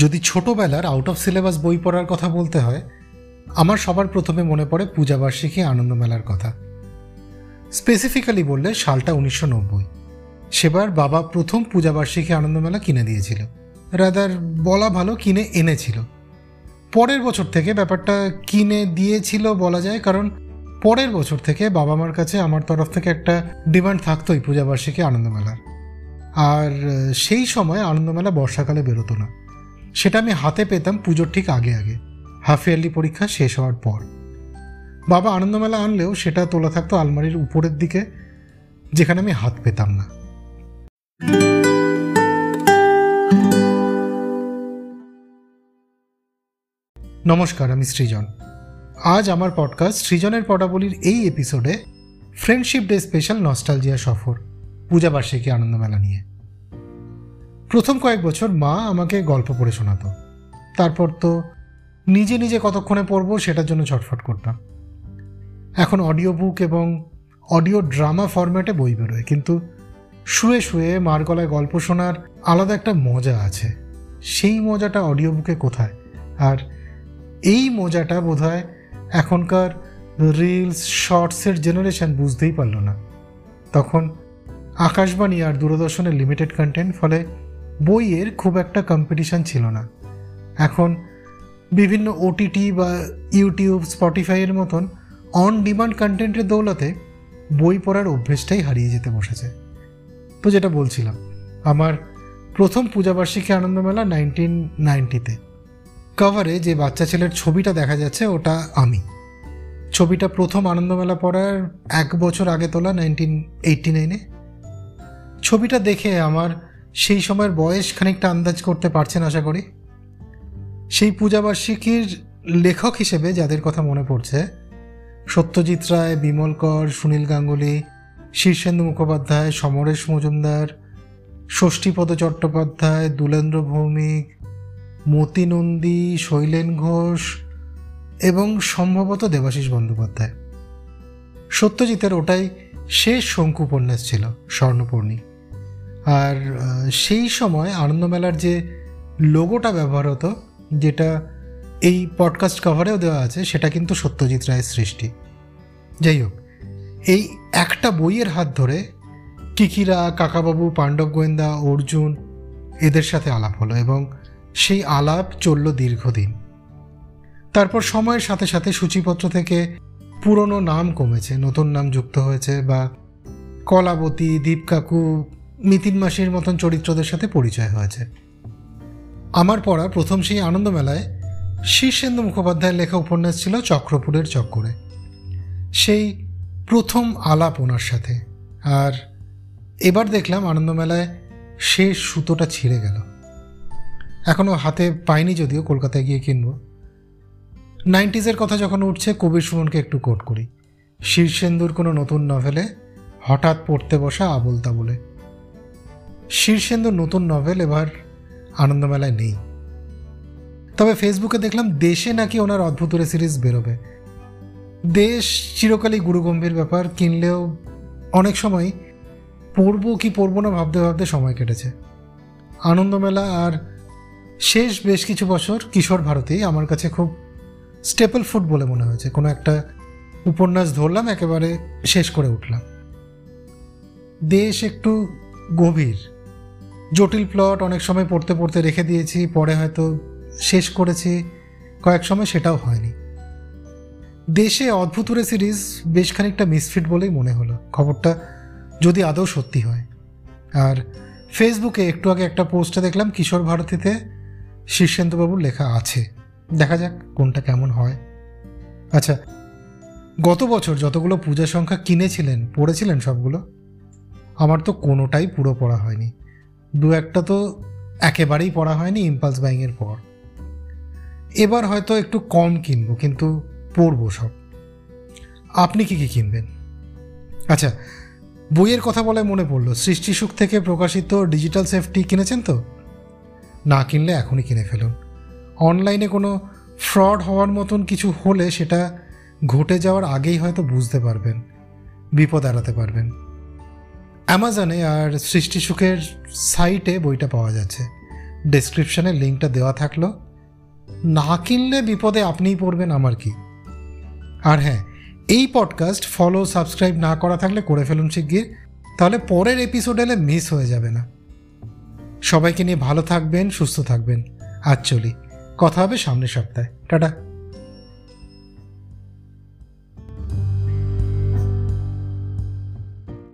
যদি ছোটবেলার out of syllabus বই পড়ার কথা বলতে হয়, আমার সবার প্রথমে মনে পড়ে পূজাবার্ষিকী আনন্দ মেলার কথা। স্পেসিফিক্যালি বললে সালটা উনিশশো নব্বই। সেবার বাবা প্রথম পূজাবার্ষিকী আনন্দমেলা কিনে দিয়েছিল। রাদার বলা ভালো কিনে এনেছিল। পরের বছর থেকে ব্যাপারটা কিনে দিয়েছিল বলা যায়, কারণ পরের বছর থেকে বাবা মার কাছে আমার তরফ থেকে একটা ডিমান্ড থাকতোই পূজাবার্ষিকী আনন্দমেলার আর সেই সময় আনন্দমেলা বর্ষাকালে বেরোতো না। সেটা আমি হাতে পেতাম পুজোর ঠিক আগে আগে। হাফ ইয়ারলি পরীক্ষা শেষ হওয়ার পর। বাবা আনন্দমেলা আনলেও সেটা তোলা থাকতো আলমারির উপরের দিকে, যেখানে আমি হাত পেতাম না। নমস্কার, আমি সৃজন। আজ আমার পডকাস্ট সৃজনের পটাবলির এই এপিসোডে ফ্রেন্ডশিপ ডে স্পেশাল নস্টালজিয়া সফর পূজাবার্ষিকী আনন্দমেলা নিয়ে। প্রথম কয়েক বছর মা আমাকে গল্প পড়ে শোনাতো। তারপর তো নিজে নিজে কতক্ষণে পড়ব সেটার জন্য ছটফট করতাম। এখন অডিও বুক এবং অডিও ড্রামা ফরম্যাটে বই বেরোয়, কিন্তু শুয়ে শুয়ে মার গলায় গল্প শোনার আলাদা একটা মজা আছে। সেই মজাটা অডিও বুকে কোথায়? আর এই মজাটা বোধ এখনকার রিলস, শর্টসের জেনারেশন বুঝতেই পারল না। তখন আকাশবাণী আর দূরদর্শনের লিমিটেড কন্টেন্ট ফলে বইয়ের খুব একটা কম্পিটিশান ছিল না। এখন বিভিন্ন ওটিটি বা ইউটিউব স্পটিফাইয়ের মতন অন ডিমান্ড কন্টেন্টের দৌলতে বই পড়ার অভ্যেসটাই হারিয়ে যেতে বসেছে। তো যেটা বলছিলাম, আমার প্রথম পূজাবার্ষিকী আনন্দমেলা নাইনটিন নাইনটিতে কভারে যে বাচ্চা ছেলের ছবিটা দেখা যাচ্ছে, ওটা আমি। ছবিটা প্রথম আনন্দমেলা পড়ার এক বছর আগে তোলা নাইনটিন এইটটি নাইনে ছবিটা দেখে আমার সেই সময়ের বয়স খানিকটা আন্দাজ করতে পারছেন আশা করি। সেই পূজাবার্ষিকীর লেখক হিসেবে যাদের কথা মনে পড়ছে, সত্যজিৎ রায়, বিমল কর, সুনীল গাঙ্গুলি, শীর্ষেন্দু মুখোপাধ্যায়, সমরেশ মজুমদার, ষষ্ঠীপদ চট্টোপাধ্যায়, দুলেন্দ্র ভৌমিক, মতি নন্দী, শৈলেন ঘোষ এবং সম্ভবত দেবাশিস বন্দ্যোপাধ্যায়। সত্যজিতের ওটাই শেষ শঙ্কু উপন্যাস ছিল, স্বর্ণপূর্ণী। আর সেই সময় আনন্দমেলার যে লোগোটা ব্যবহার হতো, যেটা এই পডকাস্ট কভারেও দেওয়া আছে, সেটা কিন্তু সত্যজিৎ রায়ের সৃষ্টি। যাই হোক, এই একটা বইয়ের হাত ধরে কিকিরা, কাকাবাবু, পাণ্ডব গোয়েন্দা, অর্জুন এদের সাথে আলাপ হলো এবং সেই আলাপ চলল দীর্ঘদিন। তারপর সময়ের সাথে সাথে সূচিপত্র থেকে পুরনো নাম কমেছে, নতুন নাম যুক্ত হয়েছে বা কলাবতী, দীপকাকু মিতিন মাসির মতন চরিত্রদের সাথে পরিচয় হয়েছে। আমার পড়া প্রথম সেই আনন্দমেলায় শীর্ষেন্দু মুখোপাধ্যায়ের লেখা উপন্যাস ছিল চক্রপুরের চক্করে। সেই প্রথম আলাপ ওনার সাথে। আর এবার দেখলাম আনন্দমেলায় শেষ সুতোটা ছিঁড়ে গেল। এখনও হাতে পাইনি যদিও, কলকাতায় গিয়ে কিনব। নাইনটিজের কথা যখন উঠছে, কবির সুমনকে একটু কোট করি। শীর্ষেন্দুর কোনো নতুন নভেলে হঠাৎ পড়তে বসা আবল তাবলে শীর্ষেন্দুর নতুন নভেল এবার আনন্দমেলায় নেই। তবে ফেসবুকে দেখলাম দেশে নাকি ওনার অদ্ভুতরে সিরিজ বেরোবে। দেশ চিরকালই গুরুগম্ভীর ব্যাপার, কিনলেও অনেক সময় পড়ব কি পড়ব না ভাবতে ভাবতে সময় কেটেছে। আনন্দমেলা আর শেষ বেশ কিছু বছর কিশোর ভারতী আমার কাছে খুব স্টেপল ফুড বলে মনে হয়েছে। কোনো একটা উপন্যাস ধরলাম, একেবারে শেষ করে উঠলাম। দেশ একটু গভীর। জটিল প্লট অনেক সময় পড়তে পড়তে রেখে দিয়েছি, পরে হয়তো শেষ করেছি, কয়েক সময় সেটাও হয়নি। দেশে অদ্ভুতুরে সিরিজ বেশ খানিকটা মিসফিট বলেই মনে হলো। খবরটা যদি আদৌ সত্যি হয়। আর ফেসবুকে একটু আগে একটা পোস্টে দেখলাম, কিশোর ভারতীতে শীর্ষেন্দুবাবুর লেখা আছে। দেখা যাক কোনটা কেমন হয়। আচ্ছা গত বছর যতগুলো পূজা সংখ্যা কিনেছিলেন, পড়েছিলেন সবগুলো, আমার তো কোনোটাই পুরো পড়া হয়নি। দু একটা তো একেবারেই পড়া হয়নি ইম্পালস বাইংয়ের পর। এবার হয়তো একটু কম কিনবো, কিন্তু পড়ব সব। আপনি কি কি কিনবেন? আচ্ছা বইয়ের কথা বলে মনে পড়ল সৃষ্টিসুখ থেকে প্রকাশিত ডিজিটাল সেফটি কিনেছেন তো? না কিনলে এখনই কিনে ফেলুন। অনলাইনে কোনো ফ্রড হওয়ার মতন কিছু হলে সেটা ঘটে যাওয়ার আগেই হয়তো বুঝতে পারবেন, বিপদ এড়াতে পারবেন। অ্যামাজনে আর সৃষ্টিসুখের সাইটে বইটা পাওয়া যাচ্ছে। ডেসক্রিপশনে লিঙ্কটা দেওয়া থাকল। না কিনলে বিপদে আপনিই পড়বেন, আমার কি? আর হ্যাঁ এই পডকাস্ট ফলো সাবস্ক্রাইব না করা থাকলে করে ফেলুন শিগগির, তাহলে পরের এপিসোড এলে মিস হয়ে যাবে না। সবাইকে নিয়ে ভালো থাকবেন, সুস্থ থাকবেন। আজ চলি। কথা হবে সামনের সপ্তাহে। টাটা।